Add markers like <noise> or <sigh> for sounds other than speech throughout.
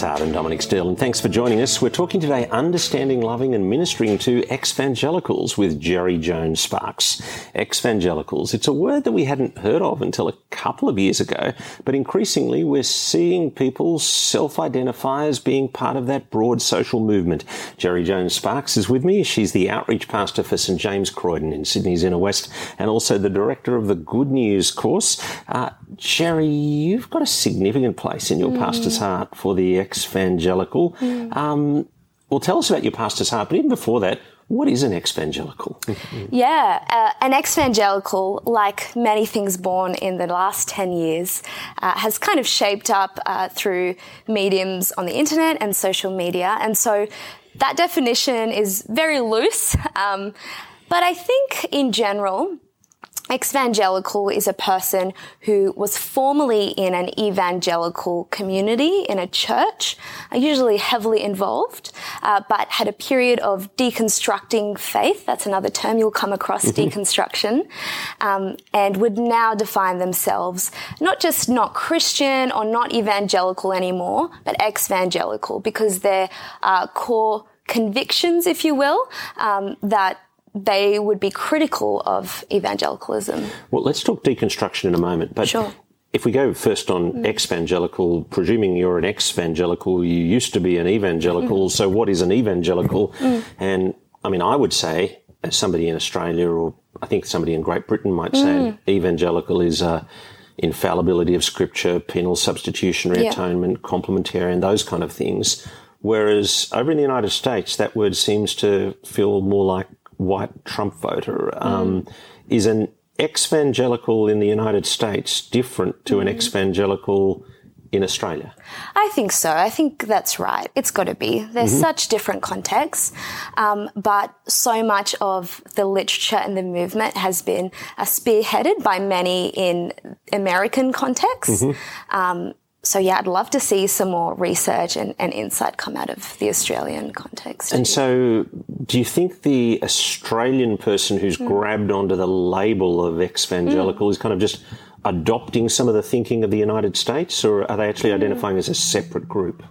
Heart and Dominic Steele, and thanks for joining us. We're talking today understanding, loving, and ministering to exvangelicals with Jeri Jones Sparks. Exvangelicals, it's a word that we hadn't heard of until a couple of years ago, but increasingly we're seeing people self identify as being part of that broad social movement. Jeri Jones Sparks is with me. She's the outreach pastor for St James Croydon in Sydney's Inner West, and also the director of the Good News course. Uh, Jeri, you've got a significant place in your mm. pastor's heart for the ex-evangelical. Mm. Um, well, tell us about your pastor's heart, but even before that, what is an ex-evangelical? <laughs> yeah, uh, an ex-evangelical, like many things born in the last 10 years, uh, has kind of shaped up uh, through mediums on the internet and social media. And so that definition is very loose. <laughs> Um, but I think in general, Ex-evangelical is a person who was formerly in an evangelical community in a church, uh, usually heavily involved, uh, but had a period of deconstructing faith. That's another term you'll come across, mm-hmm. deconstruction, um, and would now define themselves not just not Christian or not evangelical anymore, but ex-evangelical because their uh, core convictions, if you will, um, that they would be critical of evangelicalism. Well, let's talk deconstruction in a moment. But sure. if we go first on mm. ex-evangelical, presuming you're an ex-evangelical, you used to be an evangelical. Mm. So what is an evangelical? Mm. And I mean, I would say, as somebody in Australia, or I think somebody in Great Britain might say, mm. evangelical is uh, infallibility of Scripture, penal substitutionary yeah. atonement, complementarian, those kind of things. Whereas over in the United States, that word seems to feel more like white Trump voter. Um, mm. Is an ex-evangelical in the United States different to mm. an ex-evangelical in Australia? I think so. I think that's right. It's got to be. There's mm-hmm. such different contexts, um, but so much of the literature and the movement has been uh, spearheaded by many in American contexts. Mm-hmm. Um, so yeah, I'd love to see some more research and, and, insight come out of the Australian context. And so, do you think the Australian person who's mm. grabbed onto the label of ex-evangelical mm. is kind of just adopting some of the thinking of the United States, or are they actually hmm. identifying mm. as a separate group?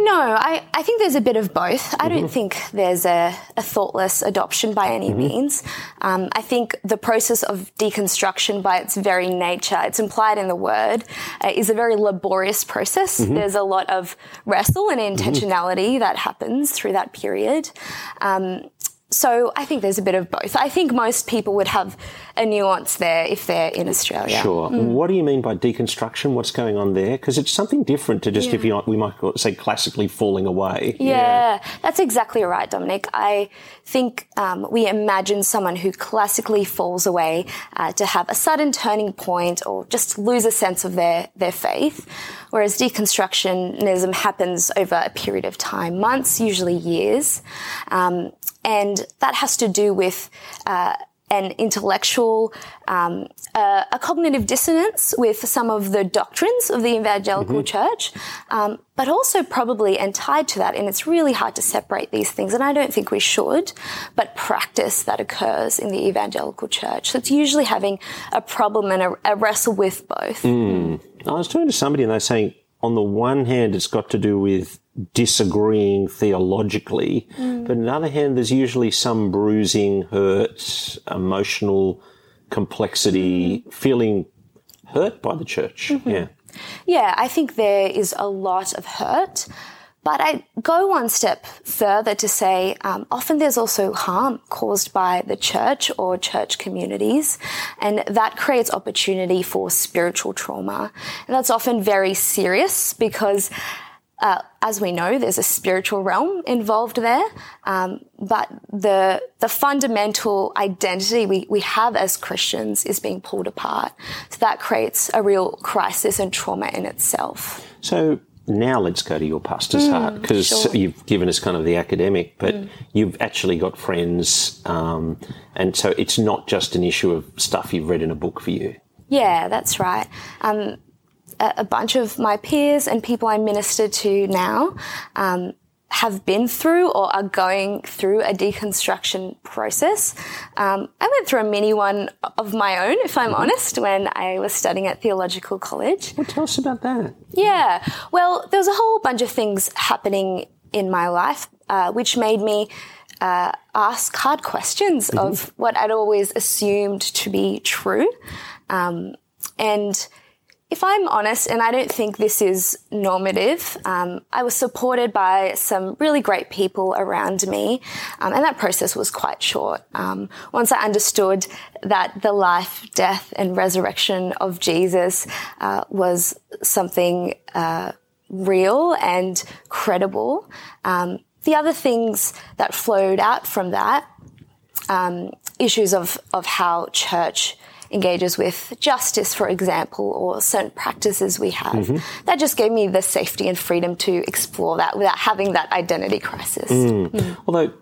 No, I, I think there's a bit of both. I mm-hmm. don't think there's a, a, thoughtless adoption by any mm-hmm. means. Um, I think the process of deconstruction, by its very nature, it's implied in the word, uh, is a very laborious process. Mm-hmm. There's a lot of wrestle and mm-hmm. intentionality that happens through that period. Um, so I think there's a bit of both. I think most people would have a nuance there if they're in Australia. Sure. Mm. What do you mean by deconstruction? What's going on there? Because it's something different to just, yeah. if you we might say, classically falling away. Yeah, yeah. that's exactly right, Dominic. I think um, we imagine someone who classically falls away uh, to have a sudden turning point or just lose a sense of their, their faith. Whereas deconstructionism happens over a period of time, months, usually years. Um, and that has to do with uh, an intellectual, um, uh, a cognitive dissonance with some of the doctrines of the evangelical mm-hmm. church, um, but also probably and tied to that, and it's really hard to separate these things, and I don't think we should, but practice that occurs in the evangelical church. So it's usually having a problem and a, a wrestle with both. Mm. I was talking to somebody and they're saying, on the one hand, it's got to do with disagreeing theologically, mm. but on the other hand, there's usually some bruising, hurt, emotional complexity, feeling hurt by the church. Mm-hmm. Yeah. Yeah, I think there is a lot of hurt. But I go one step further to say um, often there's also harm caused by the church or church communities, and that creates opportunity for spiritual trauma. And that's often very serious because uh, as we know, there's a spiritual realm involved there, um, but the the fundamental identity we, we have as Christians is being pulled apart. So that creates a real crisis and trauma in itself. So now let's go to your pastor's mm, heart because sure. you've given us kind of the academic, but mm. you've actually got friends, um, and so it's not just an issue of stuff you've read in a book for you. Yeah, that's right. Um, a, bunch of my peers and people I minister to now um, have been through or are going through a deconstruction process. Um, I went through a mini one of my own, if I'm mm-hmm. honest, when I was studying at theological college. Well, tell us about that. Yeah. Well, there was a whole bunch of things happening in my life, uh, which made me uh, ask hard questions mm-hmm. of what I'd always assumed to be true. Um, and if I'm honest, and I don't think this is normative, um, I was supported by some really great people around me, um, and that process was quite short. Um, once I understood that the life, death, and resurrection of Jesus uh, was something uh, real and credible, um, the other things that flowed out from that, um, issues of of how church engages with justice, for example, or certain practices we have. Mm-hmm. That just gave me the safety and freedom to explore that without having that identity crisis. Mm. Mm. Although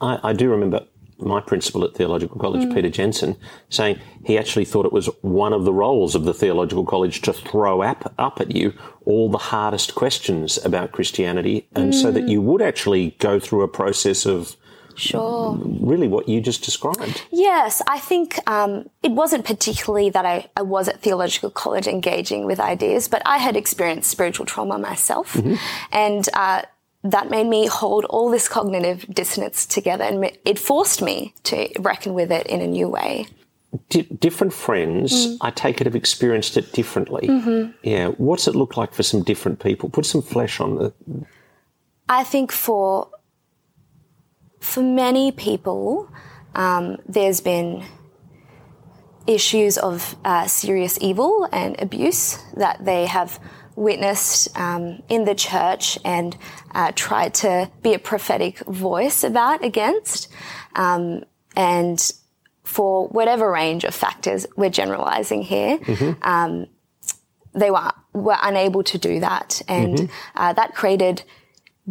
I, I, do remember my principal at Theological College, mm. Peter Jensen, saying he actually thought it was one of the roles of the Theological College to throw up, up at you all the hardest questions about Christianity, and so that mm. you would actually go through a process of Sure. Really, what you just described. Yes, I think um, it wasn't particularly that I, I, was at theological college engaging with ideas, but I had experienced spiritual trauma myself, mm-hmm. and uh, that made me hold all this cognitive dissonance together, and it forced me to reckon with it in a new way. D- different friends, mm. I take it, have experienced it differently. Mm-hmm. Yeah, what's it look like for some different people? Put some flesh on the. I think for for many people, um, there's been issues of uh, serious evil and abuse that they have witnessed um, in the church and uh, tried to be a prophetic voice about against. Um, and for whatever range of factors we're generalizing here, mm-hmm. um, they were, were unable to do that. And mm-hmm. uh, that created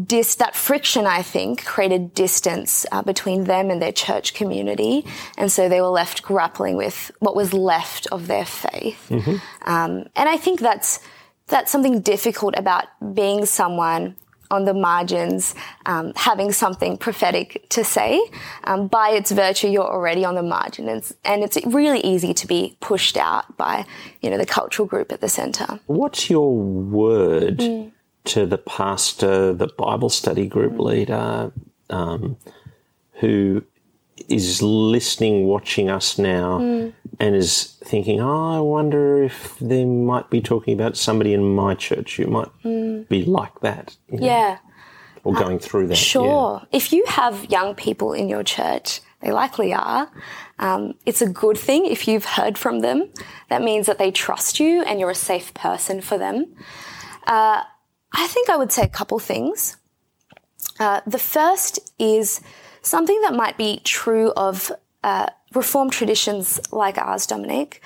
dis- that friction, I think, created distance uh, between them and their church community. And so they were left grappling with what was left of their faith. Mm-hmm. Um, and I think that's, that's something difficult about being someone on the margins, um, having something prophetic to say. Um, by its virtue, you're already on the margins, and it's really easy to be pushed out by, you know, the cultural group at the centre. What's your word mm to the pastor, the Bible study group leader, um, who is listening, watching us now, mm. and is thinking, "Oh, I wonder if they might be talking about somebody in my church who might mm. be like that." You know, yeah, or going uh, through that. Sure. Yeah. If you have young people in your church, they likely are. Um, it's a good thing if you've heard from them. That means that they trust you and you're a safe person for them. Uh, I think I would say a couple things. Uh, the first is something that might be true of uh, Reformed traditions like ours, Dominic.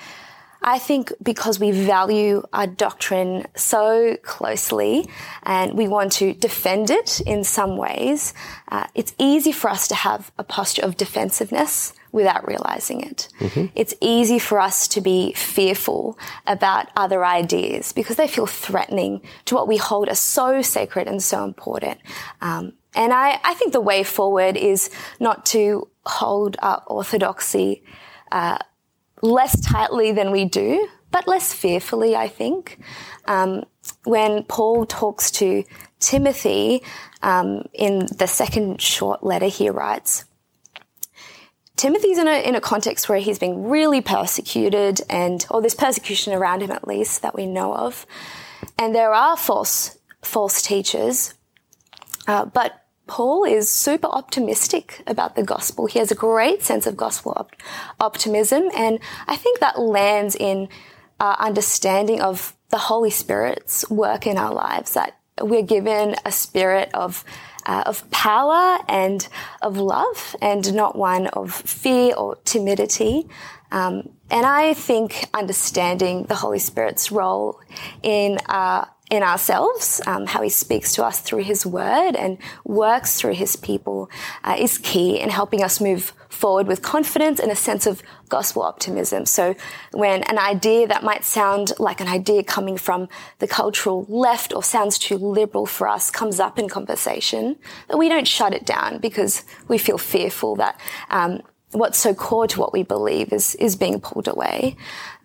I think because we value our doctrine so closely and we want to defend it in some ways, uh, it's easy for us to have a posture of defensiveness without realizing it. Mm-hmm. It's easy for us to be fearful about other ideas because they feel threatening to what we hold as so sacred and so important. Um, and I, I, think the way forward is not to hold our orthodoxy uh, less tightly than we do, but less fearfully, I think. Um, when Paul talks to Timothy um, in the second short letter, he writes, Timothy's in a, in a context where he's being really persecuted and, or there's persecution around him at least that we know of. And there are false, false teachers. Uh, but Paul is super optimistic about the gospel. He has a great sense of gospel op- optimism. And I think that lands in our understanding of the Holy Spirit's work in our lives, that we're given a spirit of uh, of power and of love and not one of fear or timidity. Um, and I think understanding the Holy Spirit's role in our in ourselves, um, how he speaks to us through his word and works through his people uh, is key in helping us move forward with confidence and a sense of gospel optimism. So when an idea that might sound like an idea coming from the cultural left or sounds too liberal for us comes up in conversation, that we don't shut it down because we feel fearful that um, what's so core to what we believe is is being pulled away.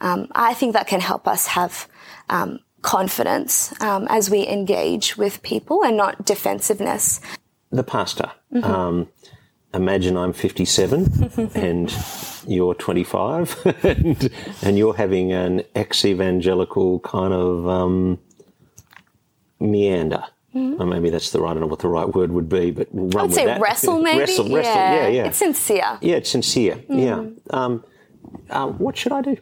Um, I think that can help us have um, confidence um, as we engage with people and not defensiveness. The pastor. Mm-hmm. Um, imagine I'm 57 <laughs> and you're 25 <laughs> and, and, you're having an ex evangelical kind of um, meander. Mm-hmm. Or maybe that's the right. I don't know what the right word would be, but run I'd say that. wrestle, maybe. Wrestle, wrestle. Yeah, yeah. yeah. It's sincere. Yeah, it's sincere. Mm-hmm. Yeah. Um, uh, what should I do?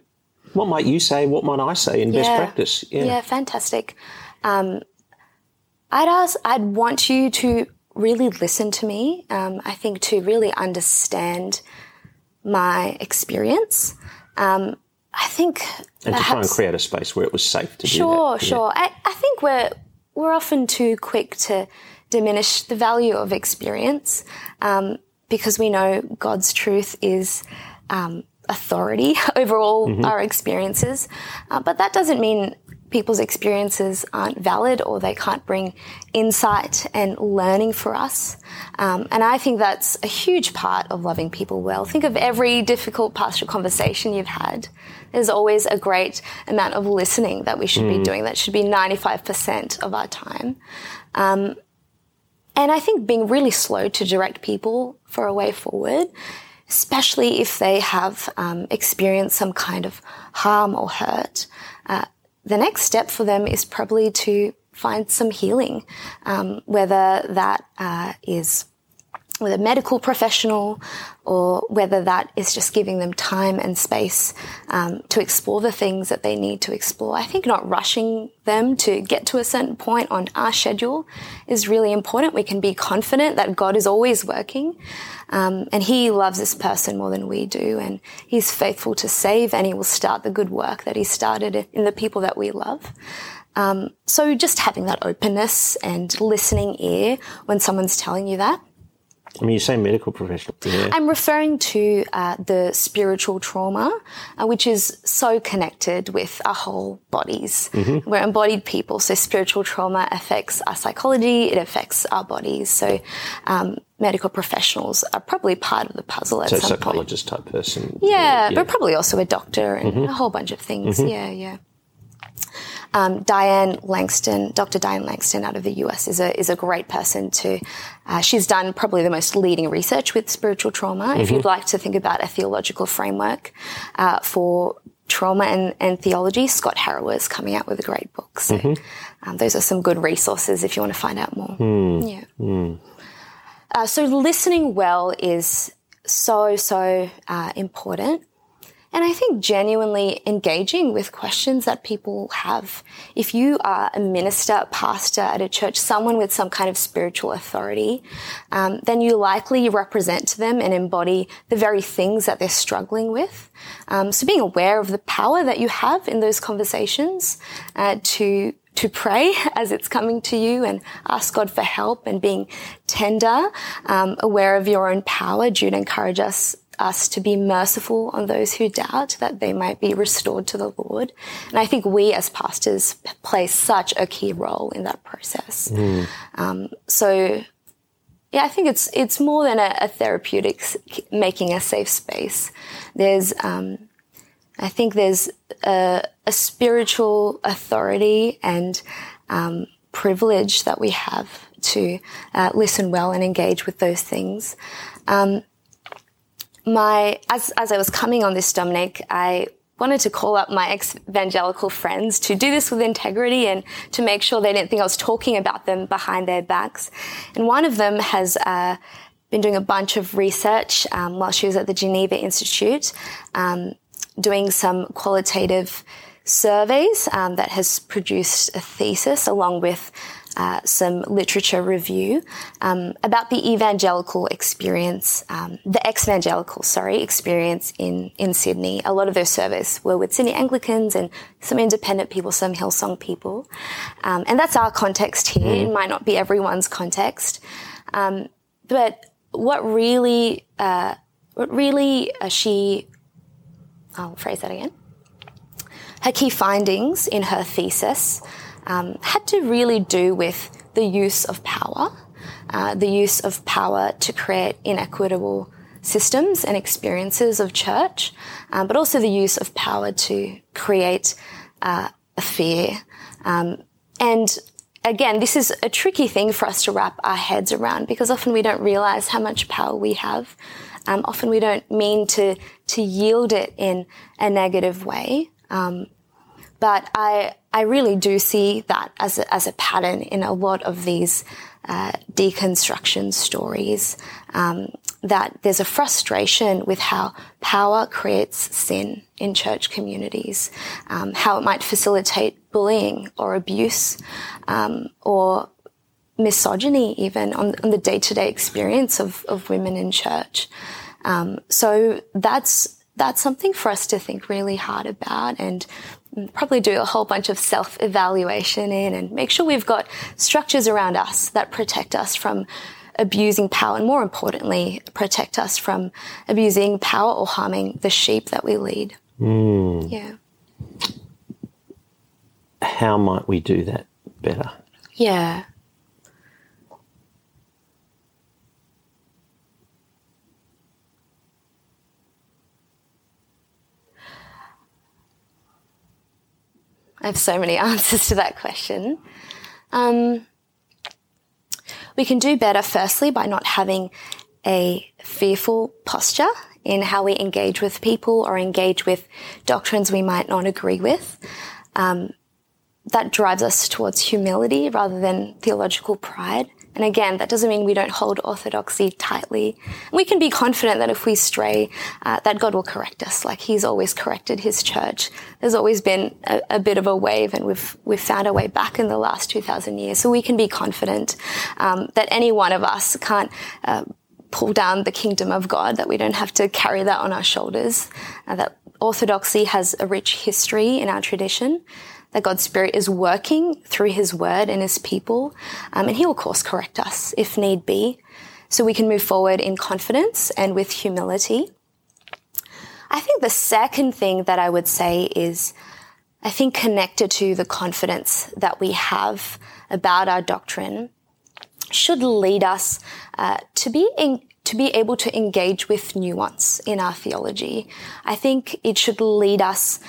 What might you say? What might I say in yeah. best practice? Yeah, yeah fantastic. Um, I'd ask, I'd want you to really listen to me. Um, I think to really understand my experience. Um, I think and perhaps, to try and create a space where it was safe to sure, do that. Sure, sure. I, I think we're we're often too quick to diminish the value of experience um, because we know God's truth is um, authority <laughs> over all mm-hmm. our experiences. Uh, but that doesn't mean people's experiences aren't valid or they can't bring insight and learning for us. Um, and I think that's a huge part of loving people well. Think of every difficult pastoral conversation you've had. There's always a great amount of listening that we should mm. be doing. That should be 95% of our time. Um, and I think being really slow to direct people for a way forward especially if they have um, experienced some kind of harm or hurt. Uh, the next step for them is probably to find some healing, um, whether that uh, is with a medical professional or whether that is just giving them time and space um, to explore the things that they need to explore. I think not rushing them to get to a certain point on our schedule is really important. We can be confident that God is always working um, and He loves this person more than we do and He's faithful to save and He will start the good work that He started in the people that we love. Um, so just having that openness and listening ear when someone's telling you that I mean, you say medical professional. Yeah. I'm referring to uh, the spiritual trauma, uh, which is so connected with our whole bodies. Mm-hmm. We're embodied people, so spiritual trauma affects our psychology, it affects our bodies. So, um, medical professionals are probably part of the puzzle at so some psychologist point. type person. Yeah, yeah, but probably also a doctor and mm-hmm. a whole bunch of things. Mm-hmm. Yeah, yeah. Um, Diane Langberg, Dr. Diane Langberg out of the US is a, is a great person to, uh, she's done probably the most leading research with spiritual trauma. Mm-hmm. If you'd like to think about a theological framework, uh, for trauma and, and, theology, Scott Harrower is coming out with a great book. So, mm-hmm. um, those are some good resources if you want to find out more. Mm. Yeah. Mm. Uh, so listening well is so, so, uh, important. And I think genuinely engaging with questions that people have. If you are a minister, a pastor at a church, someone with some kind of spiritual authority, um, then you likely represent to them and embody the very things that they're struggling with. Um, so being aware of the power that you have in those conversations uh, to to pray <laughs> as it's coming to you and ask God for help and being tender, um, aware of your own power. Jude encourage us us to be merciful on those who doubt that they might be restored to the Lord. And I think we as pastors play such a key role in that process. Mm. Um, so yeah, I think it's it's more than a, a therapeutic making a safe space. There's um, I think there's a, a spiritual authority and um, privilege that we have to uh, listen well and engage with those things. Um, my as as I was coming on this, Dominic, I wanted to call up my ex-evangelical friends to do this with integrity and to make sure they didn't think I was talking about them behind their backs. And one of them has uh, been doing a bunch of research um, while she was at the Geneva Institute, um, doing some qualitative surveys um, that has produced a thesis along with uh, some literature review um, about the evangelical experience, um, the ex-evangelical, sorry, experience in, in Sydney. A lot of those surveys were with Sydney Anglicans and some independent people, some Hillsong people. Um, and that's our context here. Mm. It might not be everyone's context. Um, but what really, uh, what really uh, she, I'll phrase that again. Her key findings in her thesis um, had to really do with the use of power, uh, the use of power to create inequitable systems and experiences of church, um, but also the use of power to create uh, a fear. Um, and again, this is a tricky thing for us to wrap our heads around because often we don't realize how much power we have. Um, often we don't mean to to yield it in a negative way. Um, but I I really do see that as a, as a pattern in a lot of these uh, deconstruction stories. Um, that there's a frustration with how power creates sin in church communities, um, how it might facilitate bullying or abuse um, or misogyny even on, on the day-to-day experience of, of women in church. Um, so that's that's something for us to think really hard about and probably do a whole bunch of self-evaluation in and make sure we've got structures around us that protect us from abusing power and more importantly, protect us from abusing power or harming the sheep that we lead. Mm. Yeah. How might we do that better? Yeah. I have so many <laughs> answers to that question. Um, we can do better, firstly, by not having a fearful posture in how we engage with people or engage with doctrines we might not agree with. Um, that drives us towards humility rather than theological pride. And again, that doesn't mean we don't hold orthodoxy tightly. We can be confident that if we stray, uh, that God will correct us, like He's always corrected His church. There's always been a, a, bit of a wave, and we've we've found our way back in the last two thousand years. So we can be confident um, that any one of us can't. Uh, pull down the kingdom of God, that we don't have to carry that on our shoulders, uh, that orthodoxy has a rich history in our tradition, that God's Spirit is working through His Word and His people, um, and He will of course correct us if need be, so we can move forward in confidence and with humility. I think the second thing that I would say is, I think connected to the confidence that we have about our doctrine should lead us uh, to be in, to be able to engage with nuance in our theology. I think it should lead us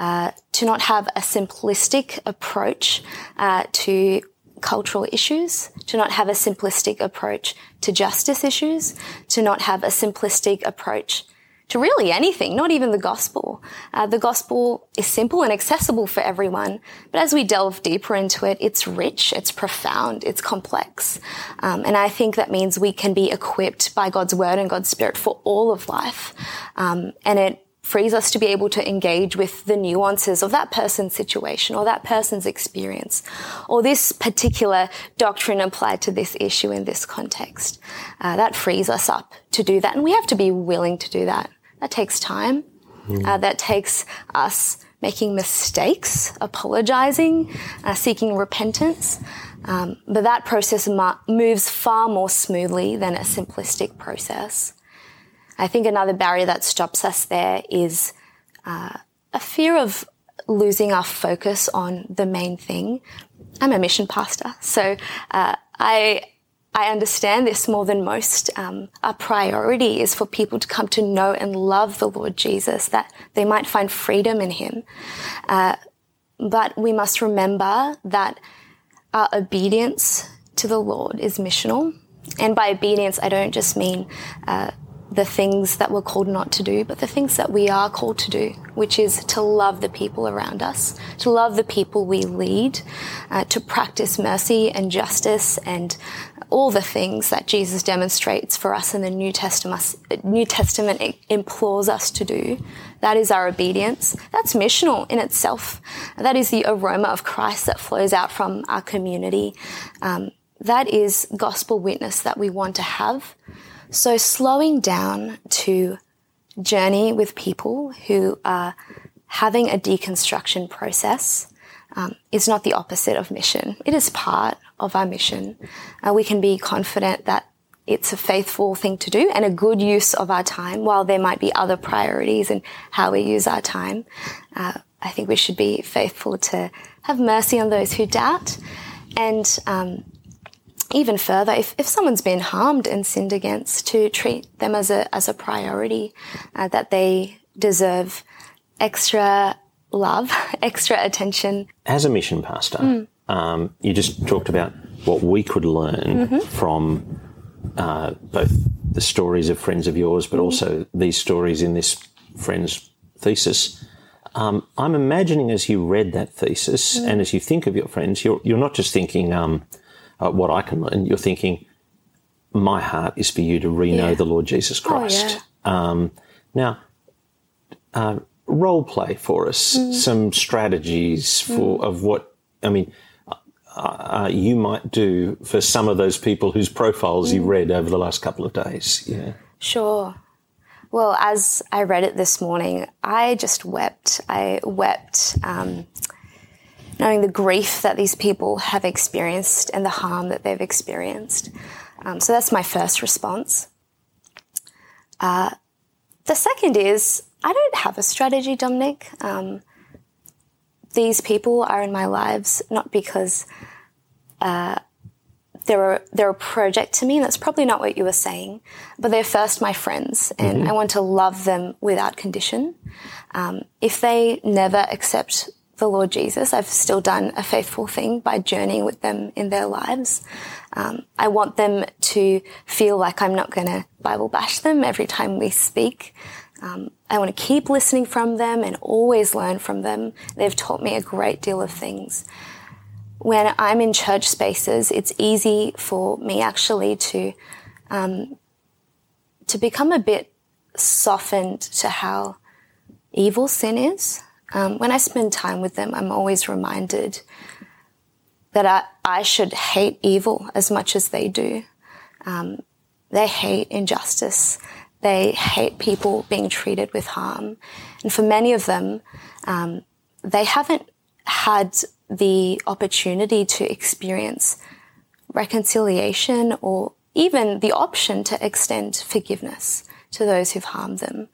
uh, to not have a simplistic approach uh, to cultural issues, to not have a simplistic approach to justice issues, to not have a simplistic approach to really anything, not even the gospel. Uh, the gospel is simple and accessible for everyone, but as we delve deeper into it, it's rich, it's profound, it's complex. Um, and I think that means we can be equipped by God's word and God's spirit for all of life. Um, and it frees us to be able to engage with the nuances of that person's situation or that person's experience or this particular doctrine applied to this issue in this context. Uh, that frees us up to do that. And we have to be willing to do that. That takes time. Mm. Uh, that takes us making mistakes, apologizing, uh, seeking repentance. Um, but that process moves far more smoothly than a simplistic process. I think another barrier that stops us there is uh, a fear of losing our focus on the main thing. I'm a mission pastor, so uh, I I understand this more than most. Um, our priority is for people to come to know and love the Lord Jesus, that they might find freedom in Him. Uh, but we must remember that our obedience to the Lord is missional. And by obedience, I don't just mean uh, the things that we're called not to do, but the things that we are called to do, which is to love the people around us, to love the people we lead, uh, to practice mercy and justice and all the things that Jesus demonstrates for us in the New Testament, New Testament implores us to do. That is our obedience. That's missional in itself. That is the aroma of Christ that flows out from our community. Um, that is gospel witness that we want to have. So slowing down to journey with people who are having a deconstruction process um, is not the opposite of mission. It is part of our mission. Uh, we can be confident that it's a faithful thing to do and a good use of our time while there might be other priorities in how we use our time. Uh, I think we should be faithful to have mercy on those who doubt. And um, even further, if, if someone's been harmed and sinned against, to treat them as a, as a priority, uh, that they deserve extra love, <laughs> extra attention. As a mission pastor, mm. um, you just talked about what we could learn mm-hmm. from uh, both the stories of friends of yours, but mm. also these stories in this friend's thesis. Um, I'm imagining as you read that thesis mm. and as you think of your friends, you're, you're not just thinking um, uh, what I can learn, you're thinking, my heart is for you to re know yeah. the Lord Jesus Christ. Oh, yeah. um, now, uh, role play for us, mm. some strategies for mm. of what I mean. Uh, uh, you might do for some of those people whose profiles mm. you read over the last couple of days. Yeah. Sure. Well, as I read it this morning, I just wept. I wept, um, knowing the grief that these people have experienced and the harm that they've experienced. Um, so that's my first response. Uh, the second is I don't have a strategy, Dominic. Um, these people are in my lives not because uh, they're a, they're a project to me. And that's probably not what you were saying, but they're first my friends, and mm-hmm. I want to love them without condition. Um, if they never accept the Lord Jesus, I've still done a faithful thing by journeying with them in their lives. Um, I want them to feel like I'm not going to Bible bash them every time we speak. Um, I want to keep listening from them and always learn from them. They've taught me a great deal of things. When I'm in church spaces, it's easy for me actually to um, to become a bit softened to how evil sin is. Um, when I spend time with them, I'm always reminded that I, I should hate evil as much as they do. Um, they hate injustice. They hate people being treated with harm. And for many of them, um, they haven't had the opportunity to experience reconciliation or even the option to extend forgiveness to those who've harmed them.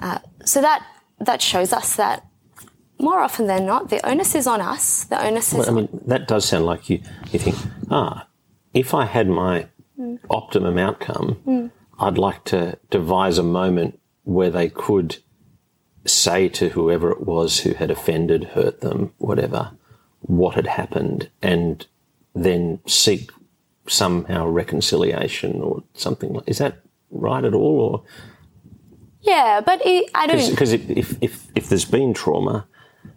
Uh, so that that shows us that more often than not, the onus is on us. The onus is. Well, I mean, that does sound like you. You think, ah, if I had my mm. optimum outcome, mm. I'd like to devise a moment where they could say to whoever it was who had offended, hurt them, whatever, what had happened, and then seek somehow reconciliation or something. Like, Is that right at all? Or yeah, but it, I don't because if, if if there's been trauma,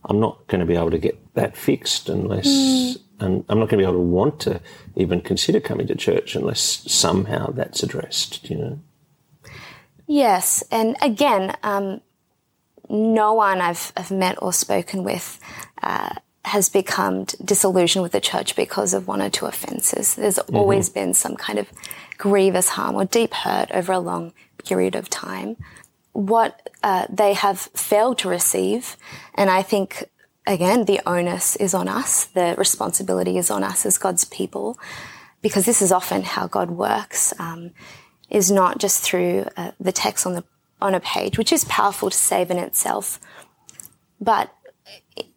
I'm not going to be able to get that fixed unless, mm. and I'm not going to be able to want to even consider coming to church unless somehow that's addressed, you know? Yes. And again, um, no one I've, I've, met or spoken with uh, has become disillusioned with the church because of one or two offences. There's mm-hmm. always been some kind of grievous harm or deep hurt over a long period of time what uh, they have failed to receive. And I think, again, the onus is on us, the responsibility is on us as God's people, because this is often how God works, um, is not just through uh, the text on the on a page, which is powerful to save in itself, but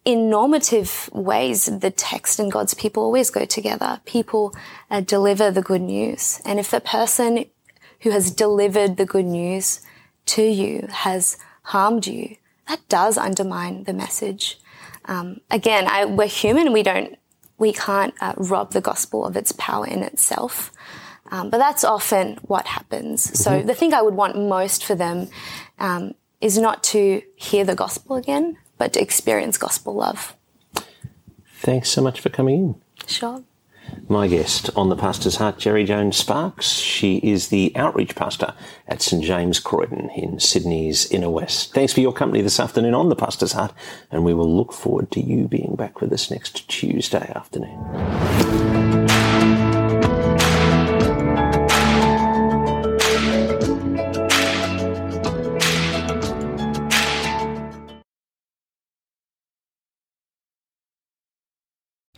in normative ways, the text and God's people always go together. People uh, deliver the good news. And if the person who has delivered the good news to you has harmed you, that does undermine the message. Um, again, I, we're human. We don't, we can't uh, rob the gospel of its power in itself. Um, but that's often what happens. Mm-hmm. So the thing I would want most for them um, is not to hear the gospel again, but to experience gospel love. Thanks so much for coming in. Sure. My guest on the Pastor's Heart, Jeri Jones Sparks. She is the outreach pastor at St James Croydon in Sydney's inner west. Thanks for your company this afternoon on the Pastor's Heart, and we will look forward to you being back with us next Tuesday afternoon.